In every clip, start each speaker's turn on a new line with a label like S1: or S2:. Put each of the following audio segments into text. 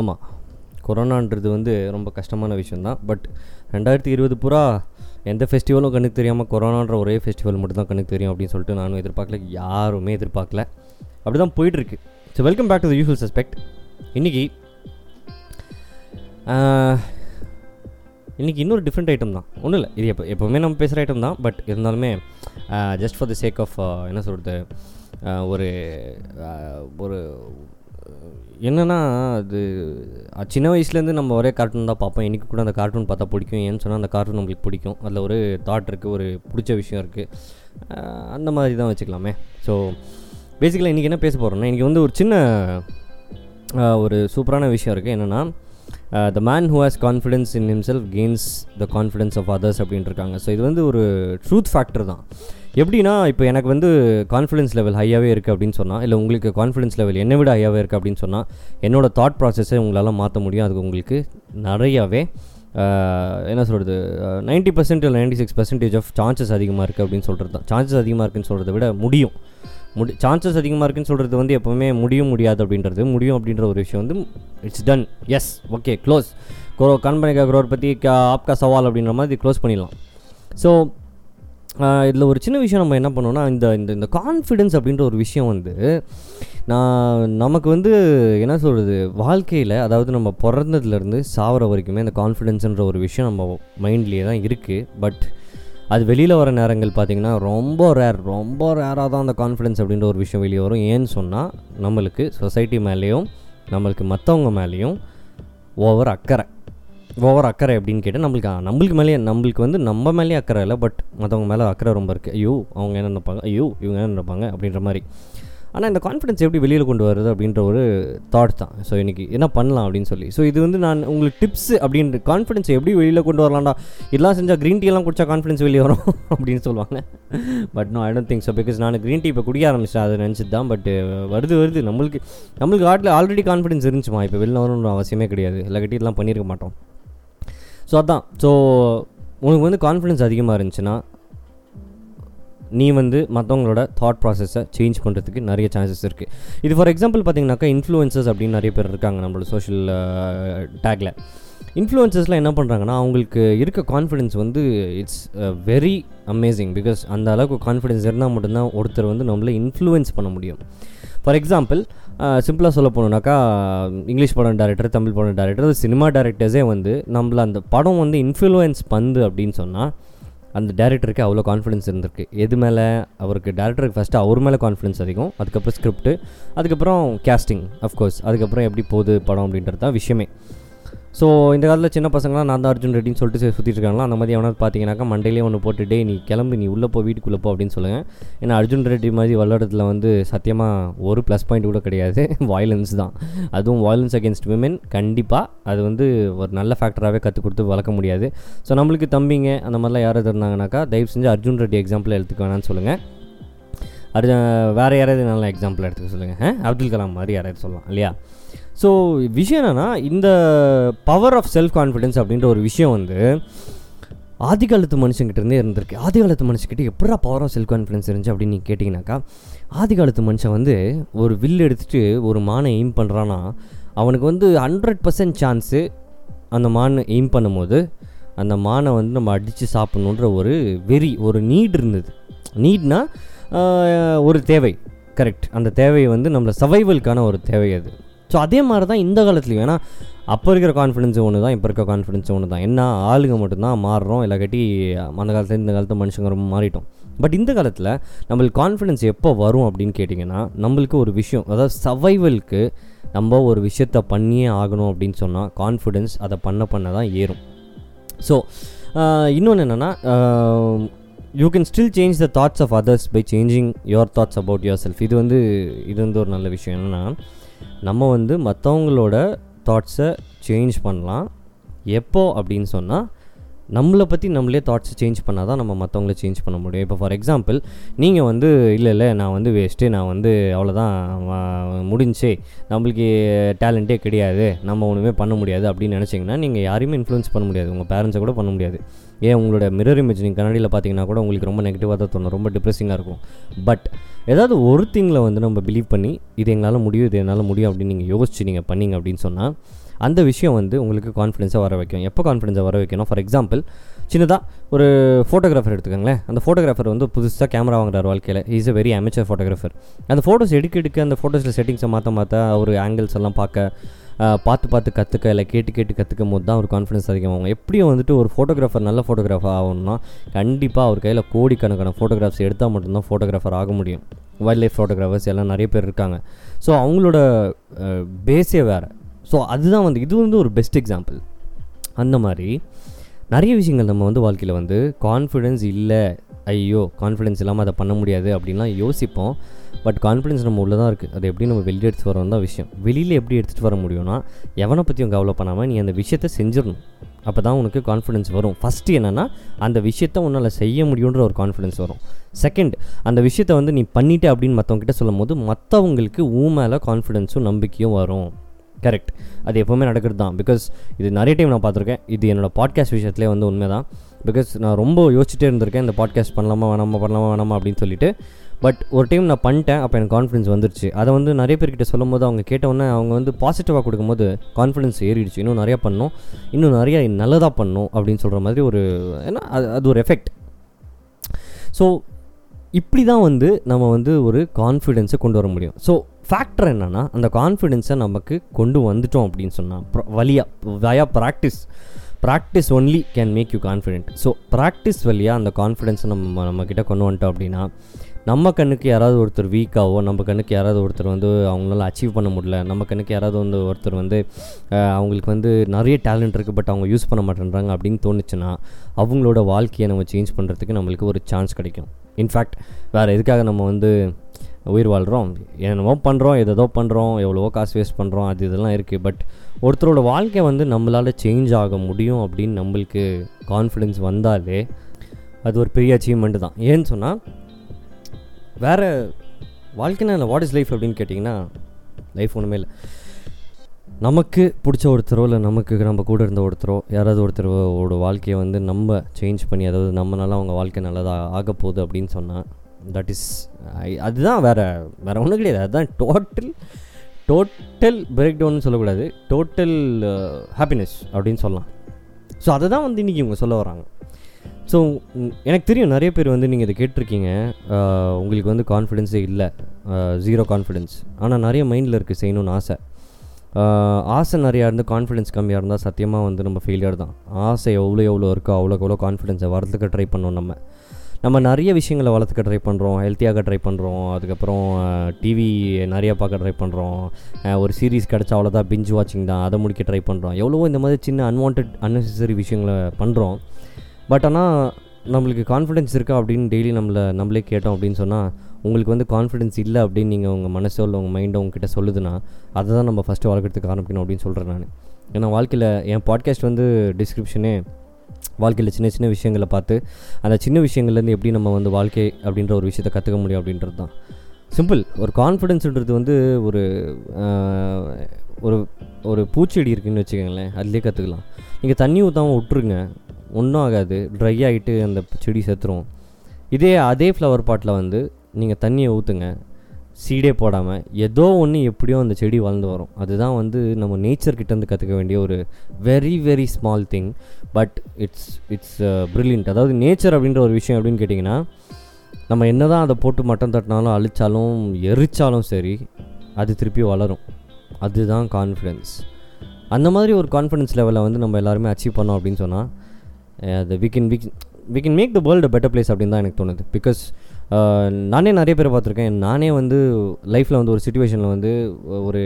S1: ஆமாம் கொரோனான்றது வந்து ரொம்ப கஷ்டமான விஷயந்தான் பட் ரெண்டாயிரத்தி இருபது பூரா எந்த ஃபெஸ்டிவலும் கண்ணுக்கு தெரியாமல் கொரோனான்ற ஒரே ஃபெஸ்டிவல் மட்டும் தான் கண்ணுக்கு தெரியும் அப்படின்னு சொல்லிட்டு நானும் எதிர்பார்க்கல யாருமே எதிர்பார்க்கல. அப்படி தான் போயிட்டுருக்கு so welcome back to the useful suspect இன்றைக்கி இன்றைக்கி இன்னொரு டிஃப்ரெண்ட் ஐட்டம் தான். ஒன்றும் இல்லை. இது எப்போ எப்போவுமே நம்ம பேசுகிற ஐட்டம் தான். பட் இருந்தாலுமே just for the sake of என்ன சொல்கிறது ஒரு ஒரு என்னென்னா அது சின்ன வயசுலேருந்து நம்ம ஒரே கார்ட்டூன் தான் பார்ப்போம். இன்றைக்கி கூட அந்த கார்ட்டூன் பார்த்தா பிடிக்கும். ஏன்னு சொன்னால் அந்த கார்ட்டூன் நம்மளுக்கு பிடிக்கும். அதில் ஒரு தாட் இருக்குது ஒரு பிடிச்ச விஷயம் இருக்குது அந்த மாதிரி தான் வச்சுக்கலாமே. ஸோ பேசிக்கலாக இன்றைக்கி என்ன பேச போகிறோம்னா இன்றைக்கி வந்து ஒரு சின்ன ஒரு சூப்பரான விஷயம் இருக்குது என்னென்னா the man who has confidence in himself gains the confidence of others அப்படின்ட்டு இருக்காங்க. ஸோ இது வந்து ஒரு ட்ரூத் ஃபேக்டர் தான். எப்படின்னா இப்போ எனக்கு வந்து கான்ஃபிடன்ஸ் லெவல் ஹையாகவே இருக்குது அப்படின்னு சொன்னால் இல்லை உங்களுக்கு கான்ஃபிடன்ஸ் லெவல் என்னை விட ஹையாகவே இருக்குது அப்படின்னு சொன்னால் என்னோட தாட் ப்ராசஸை உங்களால் மாற்ற முடியும். அதுக்கு உங்களுக்கு நிறையாவே என்ன சொல்கிறது நைன்ட்டி பர்சன்ட் இல்லை ninety six percentage of chances அதிகமாக இருக்குது அப்படின்னு சொல்கிறது தான். சான்சஸ் அதிகமாக இருக்குன்னு சொல்கிறத விட முடியும். முடி சான்சஸ் அதிகமாக இருக்குன்னு சொல்கிறது வந்து எப்போவுமே முடியும் முடியாது அப்படின்றது. முடியும் அப்படின்ற ஒரு விஷயம் வந்து it's done yes okay close grow கண்பனிகா குரோர் பற்றி ஆப்கா சவால் அப்படின்ற மாதிரி க்ளோஸ் பண்ணிடலாம். ஸோ இதில் ஒரு சின்ன விஷயம் நம்ம என்ன பண்ணோம்னா இந்த இந்த இந்த கான்ஃபிடென்ஸ் அப்படின்ற ஒரு விஷயம் வந்து நான் நமக்கு வந்து என்ன சொல்கிறது வாழ்க்கையில் அதாவது நம்ம பிறந்ததுலேருந்து சாவர வரைக்குமே இந்த கான்ஃபிடென்ஸுன்ற ஒரு விஷயம் நம்ம மைண்ட்லேயே தான் இருக்குது பட் அது வெளியில் வர நேரங்கள் பார்த்திங்கன்னா ரொம்ப ரேர் ரொம்ப ரேராக தான் அந்த கான்ஃபிடென்ஸ் அப்படின்ற ஒரு விஷயம் வெளியே வரும். ஏன்னு சொன்னால் நம்மளுக்கு சொசைட்டி மேலேயும் நம்மளுக்கு மற்றவங்க மேலேயும் ஓவர் அக்கறை. ஓவர் அக்கறை அப்படின்னு கேட்டால் நம்மளுக்கு நம்மளுக்கு மேலேயே நம்மளுக்கு வந்து நம்ம மேலேயே அக்கறை இல்லை பட் மற்றவங்க மேலே அக்கறை ரொம்ப இருக்குது ஐயோ அவங்க என்ன நினைப்பாங்க? ஐயோ இவங்க என்ன நினைப்பாங்க? அப்படின்ற மாதிரி. ஆனால் இந்த கான்ஃபிடன்ஸ் எப்படி வெளியில் கொண்டு வருது அப்படின்ற ஒரு தாட் தான். ஸோ இன்றைக்கி என்ன பண்ணலாம் அப்படின்னு சொல்லி. ஸோ இது வந்து நான் உங்களுக்கு டிப்ஸ் அப்படின்ற கான்ஃபிடன்ஸ் எப்படி வெளியில் கொண்டு வரலாம்டா? இதெல்லாம் செஞ்சால் க்ரீன் டீ எல்லாம் குடிச்சா கான்ஃபிடன்ஸ் வெளியே வரும் அப்படின்னு சொல்லுவாங்க. But no I don't think so because நான் க்ரீன் டீ இப்போ குடிக்க ஆரம்பிச்சேன் அதை நினச்சிட்டு தான் பட் வருது வருது. நம்மளுக்கு நம்மளுக்கு ஆட்டில் ஆல்ரெடி கான்ஃபிடன்ஸ் இருந்துச்சுமா? இப்போ வெளில வரணும் அவசியமே கிடையாது. இல்லாட்டி இதெல்லாம் பண்ணியிருக்க மாட்டோம். ஸோ அதான். ஸோ உனக்கு வந்து கான்ஃபிடன்ஸ் அதிகமாக இருந்துச்சுன்னா நீ வந்து மற்றவங்களோட தாட் ப்ராசஸை சேஞ்ச் பண்ணுறதுக்கு நிறைய சான்சஸ் இருக்குது இது ஃபார் எக்ஸாம்பிள் பார்த்தீங்கன்னாக்கா இன்ஃப்ளூயன்சஸ் அப்படின்னு நிறைய பேர் இருக்காங்க நம்மளோட சோஷியல் டேக்கில் இன்ஃப்ளூயன்சஸ்லாம் என்ன பண்ணுறாங்கன்னா அவங்களுக்கு இருக்க கான்ஃபிடென்ஸ் வந்து இட்ஸ் வெரி அமேசிங் பிகாஸ் அந்த அளவுக்கு கான்ஃபிடென்ஸ் இருந்தால் மட்டும்தான் ஒருத்தர் வந்து நம்மளை இன்ஃப்ளூயன்ஸ் பண்ண முடியும். ஃபார் எக்ஸாம்பிள் சிம்பிளாக சொல்ல போனோம்னாக்கா இங்கிலீஷ் படம் டேரக்டர் தமிழ் படம் டேரக்டர் சினிமா டேரக்டர்ஸே வந்து நம்மள அந்த படம் வந்து இன்ஃப்ளூயன்ஸ் பண்ணுது அப்படின்னு சொன்னால் அந்த டேரக்டருக்கு அவ்வளோ கான்ஃபிடன்ஸ் இருந்திருக்கு. எது மேலே? அவருக்கு டேரக்டருக்கு ஃபஸ்ட்டு அவர் மேலே கான்ஃபிடன்ஸ் அதிகம். அதுக்கப்புறம் ஸ்கிரிப்ட் அதுக்கப்புறம் கேஸ்டிங் அஃப்கோர்ஸ் அதுக்கப்புறம் எப்படி போகுது படம் அப்படின்றது தான் விஷயமே. ஸோ இந்த காலத்தில் சின்ன பசங்களாம் நான் தான் அர்ஜுன் ரெட்டின்னு சொல்லிட்டு சுற்றிட்டு இருக்காங்களா? அந்த மாதிரி எவனாவது பார்த்தீங்கன்னாக்கா மண்டையிலே ஒன்று போட்டு டே நீ கிளம்பு நீ உள்ளே போ வீட்டுக்குள்ளே போ அப்படின்னு சொல்லுங்கள் ஏன்னா அர்ஜுன் ரெட்டி மாதிரி வல்லடத்தில் வந்து சத்தியமாக ஒரு ப்ளஸ் பாயிண்ட் கூட கிடையாது. வாயலன்ஸ் தான். அதுவும் வாயலன்ஸ் அகேன்ஸ்ட் விமென் கண்டிப்பாக அது வந்து ஒரு நல்ல ஃபேக்டராகவே கற்றுக் கொடுத்து வளர்க்க முடியாது. ஸோ நம்மளுக்கு தம்பிங்க அந்த மாதிரிலாம் யாராவது இருந்தாங்கனாக்கா தயவு செஞ்சு அர்ஜுன் ரெட்டி எக்ஸாம்பிள் எடுத்துக்க வேணாம்னு சொல்லுங்கள் அர்ஜு வேறு யாராவது நல்ல எக்ஸாம்பிள் எடுத்துக்க சொல்லுங்கள் அப்துல் கலாம் மாதிரி யாராவது சொல்லலாம் இல்லையா? ஸோ விஷயம் என்னென்னா இந்த பவர் ஆஃப் செல்ஃப் கான்ஃபிடென்ஸ் அப்படின்ற ஒரு விஷயம் வந்து ஆதி காலத்து மனுஷங்கிட்ட இருந்தே இருந்திருக்கு. ஆதி காலத்து மனுஷங்கிட்ட எப்படா பவர் ஆஃப் செல்ஃப் கான்ஃபிடன்ஸ் இருந்துச்சு அப்படின்னு நீங்கள் கேட்டிங்கனாக்கா ஆதி காலத்து மனுஷன் வந்து ஒரு வில் எடுத்துகிட்டு ஒரு மானை எய்ம் பண்ணுறான்னா அவனுக்கு வந்து ஹண்ட்ரட் பர்சன்ட் சான்ஸு அந்த மானை எய்ம் பண்ணும்போது அந்த மானை வந்து நம்ம அடித்து சாப்பிட்ணுன்ற ஒரு வெறி ஒரு நீட் இருந்தது. நீட்னா ஒரு தேவை. கரெக்ட் அந்த தேவையை வந்து நம்மளை சவைவலுக்கான ஒரு தேவை அது. ஸோ அதே மாதிரி தான் இந்த காலத்துலையும். ஏன்னா அப்போ இருக்கிற கான்ஃபிடென்ஸ் ஒன்று தான் இப்போ இருக்க கான்ஃபிடென்ஸ் ஒன்று தான் என்ன ஆளுங்க மட்டும்தான் மாறுறோம் இல்லாட்டி அந்த காலத்தில் இந்த காலத்து மனுஷங்க ரொம்ப மாறிட்டோம். பட் இந்த காலத்தில் நம்மளுக்கு கான்ஃபிடென்ஸ் எப்போ வரும் அப்படின்னு கேட்டிங்கன்னா நம்மளுக்கு ஒரு விஷயம் அதாவது சவைவலுக்கு நம்ம ஒரு விஷயத்த பண்ணியே ஆகணும் அப்படின்னு சொன்னால் கான்ஃபிடென்ஸ் அதை பண்ண பண்ண தான் ஏறும். ஸோ இன்னொன்று என்னென்னா you can still change the thoughts of others by changing your thoughts about yourself இது வந்து இது வந்து ஒரு நல்ல விஷயம் என்னென்னா நம்ம வந்து மற்றவங்களோட தாட்ஸை சேஞ்ச் பண்ணலாம். எப்போ அப்படின்னு சொன்னால் நம்மளை பற்றி நம்மளே தாட்ஸ் சேஞ்ச் பண்ணால் தான் நம்ம மற்றவங்கள சேஞ்ச் பண்ண முடியும். இப்போ ஃபார் எக்ஸாம்பிள் நீங்கள் வந்து இல்லை இல்லை நான் வந்து வேஸ்ட்டு நான் வந்து அவ்வளோதான் முடிஞ்சே நம்மளுக்கு டேலண்ட்டே கிடையாது நம்ம ஒன்றுமே பண்ண முடியாது அப்படின்னு நினச்சிங்கன்னா நீங்கள் யாரையுமே இன்ஃப்ளூயன்ஸ் பண்ண முடியாது. உங்கள் பேரண்ட்ஸை கூட பண்ண முடியாது. ஏன்? உங்களோட மிரர் இமேஜ் நீங்கள் கண்ணாடியில் பார்த்தீங்கன்னா கூட உங்களுக்கு ரொம்ப நெகட்டிவாக தான் தோணும். ரொம்ப டிப்ரெஸிங்காக இருக்கும். பட் ஏதாவது ஒரு திங்கில் வந்து நம்ம பிலீவ் பண்ணி இது எங்களால் முடியும் இது என்னால் முடியும் அப்படின்னு நீங்கள் யோசிச்சு நீங்கள் பண்ணீங்க அப்படின்னு சொன்னால் அந்த விஷயம் வந்து உங்களுக்கு கான்ஃபிடென்ஸாக வர வைக்கும். எப்போ கான்ஃபிடென்ஸாக வர வைக்கணும்? ஃபார் எக்ஸாம்பிள் சின்னதாக ஒரு ஃபோட்டோகிராஃபர் எடுத்துக்கோங்களேன். அந்த ஃபோட்டோகிராஃபர் வந்து புதுசாக கேமரா வாங்குறாரு வாழ்க்கையில். Is a very amateur photographer அந்த ஃபோட்டோஸ் எடுக்க எடுக்க அந்த ஃபோட்டோஸில் செட்டிங்ஸை மாற்ற மாற்ற ஒரு ஆங்கிள்ஸ் எல்லாம் பார்க்க பார்த்து பார்த்து கற்றுக்க இல்லை கேட்டு கேட்டு கற்றுக்கும் போது தான் ஒரு கான்ஃபிடன்ஸ் அதிகமாகும். எப்படியும் வந்துட்டு ஒரு ஃபோட்டோகிராஃபர் நல்ல ஃபோட்டோகிராஃபர் ஆகணும்னா கண்டிப்பாக அவர் கையில் கோடிக்கணக்கான ஃபோட்டோகிராஃப்ஸ் எடுத்தால் மட்டும்தான் ஃபோட்டோகிராஃபர் ஆக முடியும். வைல்ட் லைஃப் ஃபோட்டோகிராஃபர்ஸ் எல்லாம் நிறைய பேர் இருக்காங்க. ஸோ அவங்களோட பேஸே வேறு. ஸோ அதுதான் வந்து இது வந்து ஒரு பெஸ்ட் எக்ஸாம்பிள் அந்த மாதிரி நிறைய விஷயங்கள் நம்ம வந்து வாழ்க்கையில் வந்து கான்ஃபிடென்ஸ் இல்லை ஐயோ கான்ஃபிடென்ஸ் இல்லாமல் அதை பண்ண முடியாது அப்படின்லாம் யோசிப்போம். பட் கான்ஃபிடென்ஸ் நம்ம உள்ளே தான் இருக்குது அதை எப்படி நம்ம வெளியே எடுத்துகிட்டு வரோம் தான் விஷயம். வெளியில் எப்படி எடுத்துகிட்டு வர முடியும்னா எவனை பற்றியும் கவலை பண்ணாமல் நீ அந்த விஷயத்தை செஞ்சிடணும். அப்போ தான் உனக்கு கான்ஃபிடென்ஸ் வரும். ஃபஸ்ட்டு என்னென்னா அந்த விஷயத்தை உன்னால் செய்ய முடியுன்ற ஒரு கான்ஃபிடென்ஸ் வரும். செகண்ட் அந்த விஷயத்தை வந்து நீ பண்ணிட்டே அப்படின்னு மற்றவங்ககிட்ட சொல்லும் போது மற்றவங்களுக்கு ஊ மேலே கான்ஃபிடென்ஸும் நம்பிக்கையும் வரும். கரெக்ட் அது எப்போவுமே நடக்கிறது தான் பிகாஸ் இது நிறைய டைம் நான் பார்த்துருக்கேன். இது என்னோடய பாட்காஸ்ட் விஷயத்துலேயே வந்து உண்மை தான் பிகாஸ் நான் ரொம்ப யோசிச்சுட்டே இருந்திருக்கேன் இந்த பாட்காஸ்ட் பண்ணலாமா வேணாமா பண்ணலாமா வேணாமா அப்படின்னு சொல்லிட்டு. பட் ஒரு டைம் நான் பண்ணிட்டேன் அப்போ எனக்கு கான்ஃபிடன்ஸ் வந்துருச்சு. அதை வந்து நிறைய பேர்கிட்ட சொல்லும் போது அவங்க கேட்டவுடனே அவங்க வந்து பாசிட்டிவாக கொடுக்கும்போது கான்ஃபிடன்ஸ் ஏறிடுச்சு. இன்னும் நிறையா பண்ணணும் இன்னும் நிறைய நல்லதாக பண்ணணும் அப்படின்னு சொல்கிற மாதிரி ஒரு ஏன்னா அது அது ஒரு எஃபெக்ட் ஸோ இப்படி தான் வந்து நம்ம வந்து ஒரு கான்ஃபிடென்ஸை கொண்டு வர முடியும். ஸோ ஃபேக்டர் என்னென்னா அந்த கான்ஃபிடென்ஸை நமக்கு கொண்டு வந்துட்டோம் அப்படின்னு சொன்னால் வழியாக via practice practice only can make you confident so practice வழியாக அந்த கான்ஃபிடென்ஸை நம்ம நம்மக்கிட்ட கொண்டு வந்துட்டோம் அப்படின்னா நம்ம கண்ணுக்கு யாராவது ஒருத்தர் வீக்காவோ நம்ம கண்ணுக்கு யாராவது ஒருத்தர் வந்து அவங்களால அச்சீவ் பண்ண முடியல நம்ம கண்ணுக்கு யாராவது வந்து ஒருத்தர் வந்து அவங்களுக்கு வந்து நிறைய டேலண்ட் இருக்குது பட் அவங்க யூஸ் பண்ண மாட்டேன்றாங்க அப்படின்னு தோணுச்சுன்னா அவங்களோட வாழ்க்கையை நம்ம சேஞ்ச் பண்ணுறதுக்கு நம்மளுக்கு ஒரு சான்ஸ் கிடைக்கும். இன்ஃபேக்ட் வேறு எதுக்காக நம்ம வந்து உயிர் வாழ்கிறோம் என்னமோ பண்ணுறோம் எதோ பண்ணுறோம் எவ்வளவோ காசு வேஸ்ட் பண்ணுறோம் அது இதெல்லாம் இருக்குது பட் ஒருத்தரோட வாழ்க்கை வந்து நம்மளால் சேஞ்ச் ஆக முடியும் அப்படின்னு நம்மளுக்கு கான்ஃபிடென்ஸ் வந்தாலே அது ஒரு பெரிய அச்சீவ்மெண்ட்டு தான். ஏன்னு சொன்னால் வேறு வாழ்க்கைனா இல்லை வாட் இஸ் லைஃப் அப்படின்னு கேட்டிங்கன்னா லைஃப் ஒன்றுமே இல்லை. நமக்கு பிடிச்ச ஒருத்தரோ இல்லை நமக்கு நம்ம கூட இருந்த ஒருத்தரோ யாராவது ஒருத்தரோட வாழ்க்கையை வந்து நம்ம சேஞ்ச் பண்ணி அதாவது நம்மனால அவங்க வாழ்க்கை நல்லதாக ஆக போகுது அப்படின்னு சொன்னால் தட் இஸ் அதுதான் வேறு வேறு ஒன்றும் கிடையாது. அதுதான் டோட்டல் டோட்டல் பிரேக் டவுன்னு சொல்லக்கூடாது. டோட்டல் ஹாப்பினஸ் uh, அப்படின்னு சொல்லலாம். ஸோ அதை தான் வந்து இன்றைக்கி இவங்க சொல்ல வராங்க. ஸோ எனக்கு தெரியும் நிறைய பேர் வந்து நீங்கள் இதை கேட்டிருக்கீங்க. Uh, உங்களுக்கு வந்து கான்ஃபிடென்ஸே இல்லை. ஜீரோ கான்ஃபிடென்ஸ் ஆனால் நிறைய மைண்டில் இருக்குது செய்யணும்னு ஆசை. Uh, ஆசை நிறையா இருந்து கான்ஃபிடென்ஸ் கம்மியாக இருந்தால் சத்தியமாக வந்து நம்ம ஃபெயிலியர் தான். ஆசை எவ்வளோ எவ்வளோ இருக்கோ அவ்வளோக்கு எவ்வளோ கான்ஃபிடென்ஸை வரதுக்கு ட்ரை பண்ணோம் நம்ம. நம்ம நிறைய விஷயங்களை வளர்த்துக்க ட்ரை பண்ணுறோம் ஹெல்த்தியாக ட்ரை பண்ணுறோம் அதுக்கப்புறம் டிவி நிறைய பார்க்க ட்ரை பண்ணுறோம் ஒரு சீரீஸ் கிடச்சா அவ்வளோதான் பிஞ்ச் வாட்சிங் தான். அதை முடிக்க ட்ரை பண்ணுறோம் எவ்வளவோ இந்த மாதிரி சின்ன அன்வான்ட் அன்னெசரி விஷயங்களை பண்ணுறோம் பட் ஆனால் நம்மளுக்கு கான்ஃபிடென்ஸ் இருக்கா அப்படின்னு டெய்லி நம்மளை நம்மளே கேட்டோம் அப்படின்னு சொன்னால் உங்களுக்கு வந்து கான்ஃபிடென்ஸ் இல்லை அப்படின்னு நீங்கள் உங்கள் மனசோ இல்லை உங்கள் மைண்டோ உங்ககிட்ட சொல்லுதுன்னா அதை தான் நம்ம ஃபஸ்ட்டு வளர்க்குறதுக்கு ஆரம்பிக்கணும் அப்படின்னு சொல்கிறேன் நான். ஏன்னா வாழ்க்கையில் என் பாட்காஸ்ட் வந்து டிஸ்கிரிப்ஷனே வாழ்க்கையில் சின்ன சின்ன விஷயங்களை பார்த்து அந்த சின்ன விஷயங்கள்லேருந்து எப்படி நம்ம வந்து வாழ்க்கை அப்படின்ற ஒரு விஷயத்தை கற்றுக்க முடியும் அப்படின்றது தான். சிம்பிள் ஒரு கான்ஃபிடென்ஸுன்றது வந்து ஒரு ஒரு ஒரு பூச்செடி இருக்குதுன்னு வச்சுக்கோங்களேன். அதுலேயே கற்றுக்கலாம் நீங்கள் தண்ணி ஊற்றாமல் விட்ருங்க ஒன்றும் ஆகாது. ட்ரை ஆகிட்டு அந்த செடி செத்துரும். இதே அதே ஃப்ளவர் பாட்டில் வந்து நீங்கள் தண்ணியை ஊற்றுங்க சீடே போடாமல் ஏதோ ஒன்று எப்படியோ அந்த செடி வளர்ந்து வரும். அதுதான் வந்து நம்ம நேச்சர் கிட்டேருந்து கற்றுக்க வேண்டிய ஒரு very very small thing but it's it's brilliant அதாவது நேச்சர் அப்படின்ற ஒரு விஷயம் அப்படின்னு கேட்டிங்கன்னா நம்ம என்ன தான் அதை போட்டு மட்டம் தட்டினாலும் அழிச்சாலும் எரிச்சாலும் சரி அது திருப்பி வளரும். அதுதான் கான்ஃபிடென்ஸ் அந்த மாதிரி ஒரு கான்ஃபிடென்ஸ் லெவலில் வந்து நம்ம எல்லாருமே அச்சீவ் பண்ணோம் அப்படின்னு சொன்னால் அது we can we we can make the world better place அப்படின்னு தான் எனக்கு தோணுது. பிகாஸ் நானே நிறைய பேர் பார்த்துருக்கேன். நானே வந்து லைஃப்பில் வந்து ஒரு சுச்சுவேஷனில் வந்து ஒரு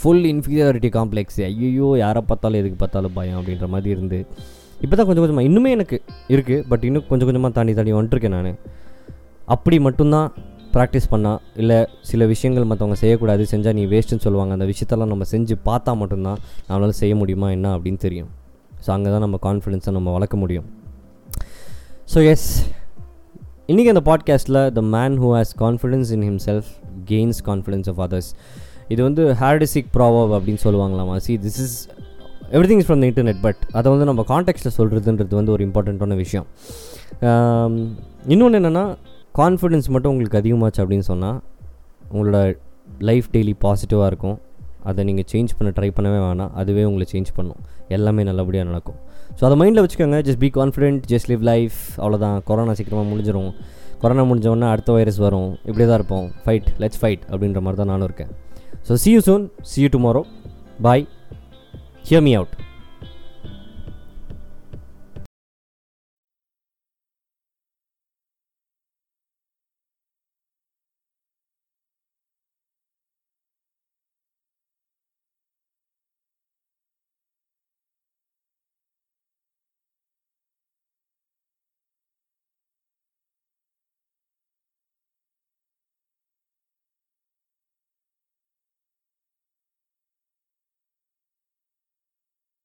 S1: ஃபுல் இன்ஃபீரியாரிட்டி காம்ப்ளெக்ஸ் ஐயோ யாரை பார்த்தாலும் எதுக்கு பார்த்தாலும் பயம் அப்படின்ற மாதிரி இருந்து. இப்போ தான் கொஞ்சம் கொஞ்சமாக இன்னுமே எனக்கு இருக்குது பட் இன்னும் கொஞ்சம் கொஞ்சமாக தாண்டி தாண்டி வந்துட்டுருக்கேன் நான். அப்படி மட்டும்தான் ப்ராக்டிஸ் பண்ணால் இல்லை சில விஷயங்கள் மற்றவங்க செய்யக்கூடாது செஞ்சால் நீ வேஸ்ட்டுன்னு சொல்லுவாங்க. அந்த விஷயத்தெல்லாம் நம்ம செஞ்சு பார்த்தா மட்டும்தான் நம்மளால் செய்ய முடியுமா என்ன அப்படின்னு தெரியும். ஸோ அங்கே தான் நம்ம கான்ஃபிடென்ஸை நம்ம வளர்க்க முடியும். ஸோ எஸ் இன்றைக்கி அந்த பாட்காஸ்ட்டில் the man who has confidence in himself gains confidence of others இது வந்து ஹேர்டிசிக் ப்ராவப் அப்படின்னு சொல்லுவாங்களாமா. See this is everything is from the internet but அதை வந்து நம்ம கான்டெக்ட்டில் சொல்கிறதுன்றது வந்து ஒரு இம்பார்ட்டண்ட்டான விஷயம். இன்னொன்று என்னென்னா கான்ஃபிடென்ஸ் மட்டும் உங்களுக்கு அதிகமாச்சு அப்படின்னு சொன்னால் உங்களோட லைஃப் டெய்லி பாசிட்டிவாக இருக்கும். அதை நீங்கள் சேஞ்ச் பண்ண ட்ரை பண்ணவே வேணாம். அதுவே உங்களை சேஞ்ச் பண்ணும். எல்லாமே நல்லபடியாக நடக்கும். ஸோ அதை மைண்டில் வச்சுக்கோங்க. Just be confident just live life அவ்வளோதான் கொரோனா சீக்கிரமாக முடிஞ்சிடும் கொரோனா முடிஞ்ச உடனே அடுத்த வைரஸ் வரும். இப்படி தான் இருப்போம். ஃபைட் லெட்ஸ் ஃபைட் அப்படின்ற மாதிரி தான் நானும் இருக்கேன். So see you soon see you tomorrow bye hear me out